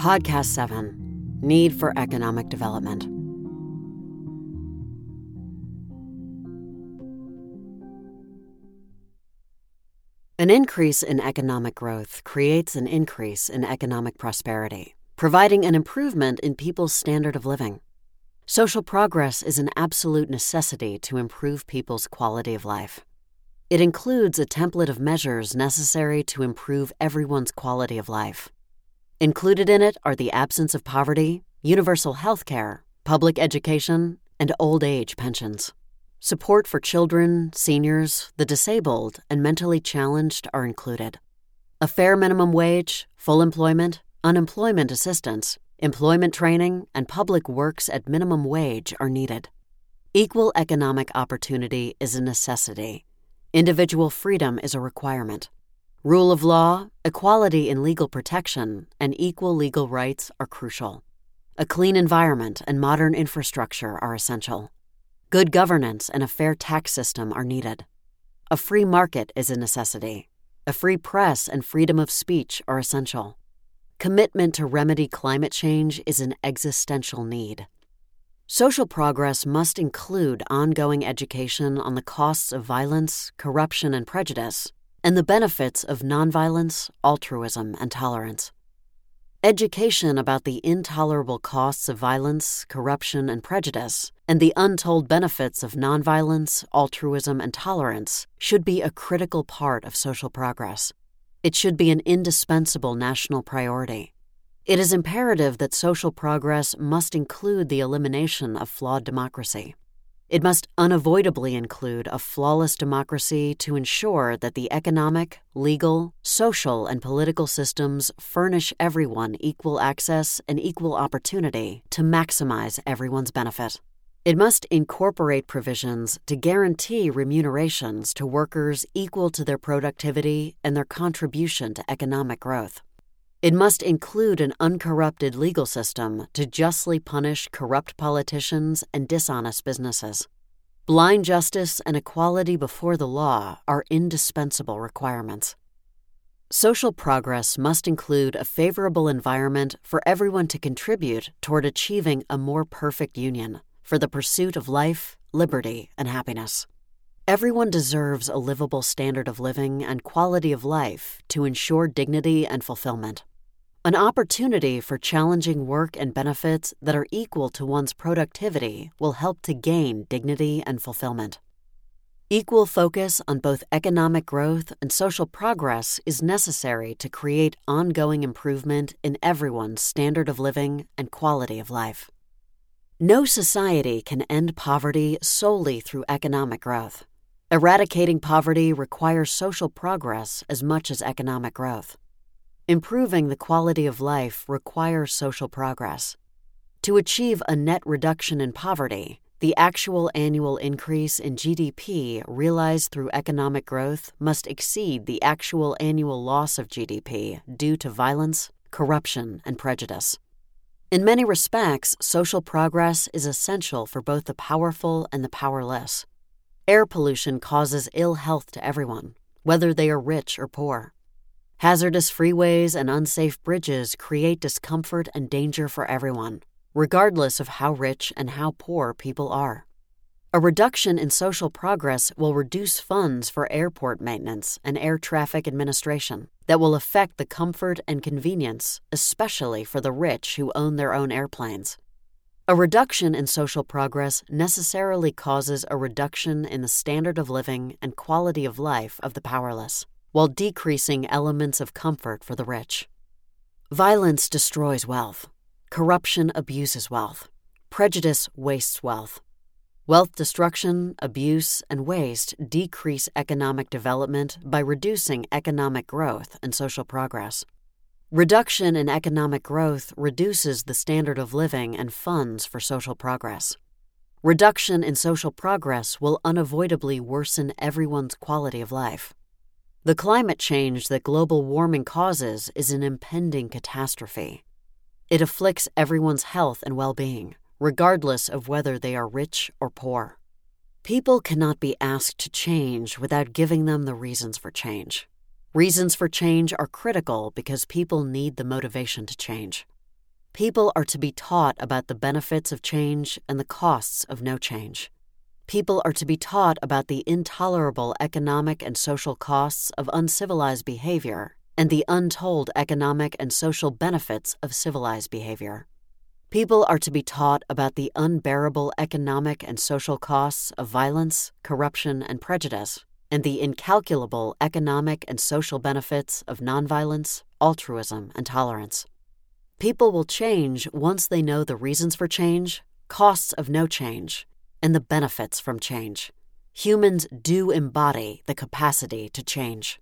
Podcast 7 Need for Economic Development. An increase in economic growth creates an increase in economic prosperity, providing an improvement in people's standard of living. Social progress is an absolute necessity to improve people's quality of life. It includes a template of measures necessary to improve everyone's quality of life. Included in it are the absence of poverty, universal health care, public education, and old age pensions. Support for children, seniors, the disabled, and mentally challenged are included. A fair minimum wage, full employment, unemployment assistance, employment training, and public works at minimum wage are needed. Equal economic opportunity is a necessity. Individual freedom is a requirement. Rule of law, equality in legal protection, and equal legal rights are crucial. A clean environment and modern infrastructure are essential. Good governance and a fair tax system are needed. A free market is a necessity. A free press and freedom of speech are essential. Commitment to remedy climate change is an existential need. Social progress must include ongoing education on the costs of violence, corruption, and prejudice, and the benefits of nonviolence, altruism, and tolerance. Education about the intolerable costs of violence, corruption, and prejudice, and the untold benefits of nonviolence, altruism, and tolerance should be a critical part of social progress. It should be an indispensable national priority. It is imperative that social progress must include the elimination of flawed democracy. It must unavoidably include a flawless democracy to ensure that the economic, legal, social, and political systems furnish everyone equal access and equal opportunity to maximize everyone's benefit. It must incorporate provisions to guarantee remunerations to workers equal to their productivity and their contribution to economic growth. It must include an uncorrupted legal system to justly punish corrupt politicians and dishonest businesses. Blind justice and equality before the law are indispensable requirements. Social progress must include a favorable environment for everyone to contribute toward achieving a more perfect union for the pursuit of life, liberty, and happiness. Everyone deserves a livable standard of living and quality of life to ensure dignity and fulfillment. An opportunity for challenging work and benefits that are equal to one's productivity will help to gain dignity and fulfillment. Equal focus on both economic growth and social progress is necessary to create ongoing improvement in everyone's standard of living and quality of life. No society can end poverty solely through economic growth. Eradicating poverty requires social progress as much as economic growth. Improving the quality of life requires social progress. To achieve a net reduction in poverty, the actual annual increase in GDP realized through economic growth must exceed the actual annual loss of GDP due to violence, corruption, and prejudice. In many respects, social progress is essential for both the powerful and the powerless. Air pollution causes ill health to everyone, whether they are rich or poor. Hazardous freeways and unsafe bridges create discomfort and danger for everyone, regardless of how rich and how poor people are. A reduction in social progress will reduce funds for airport maintenance and air traffic administration that will affect the comfort and convenience, especially for the rich who own their own airplanes. A reduction in social progress necessarily causes a reduction in the standard of living and quality of life of the powerless while decreasing elements of comfort for the rich. Violence destroys wealth. Corruption abuses wealth. Prejudice wastes wealth. Wealth destruction, abuse, and waste decrease economic development by reducing economic growth and social progress. Reduction in economic growth reduces the standard of living and funds for social progress. Reduction in social progress will unavoidably worsen everyone's quality of life. The climate change that global warming causes is an impending catastrophe. It afflicts everyone's health and well being, regardless of whether they are rich or poor. People cannot be asked to change without giving them the reasons for change. Reasons for change are critical because people need the motivation to change. People are to be taught about the benefits of change and the costs of no change. People are to be taught about the intolerable economic and social costs of uncivilized behavior and the untold economic and social benefits of civilized behavior. People are to be taught about the unbearable economic and social costs of violence, corruption, and prejudice, and the incalculable economic and social benefits of nonviolence, altruism, and tolerance. People will change once they know the reasons for change, costs of no change, and the benefits from change. Humans do embody the capacity to change.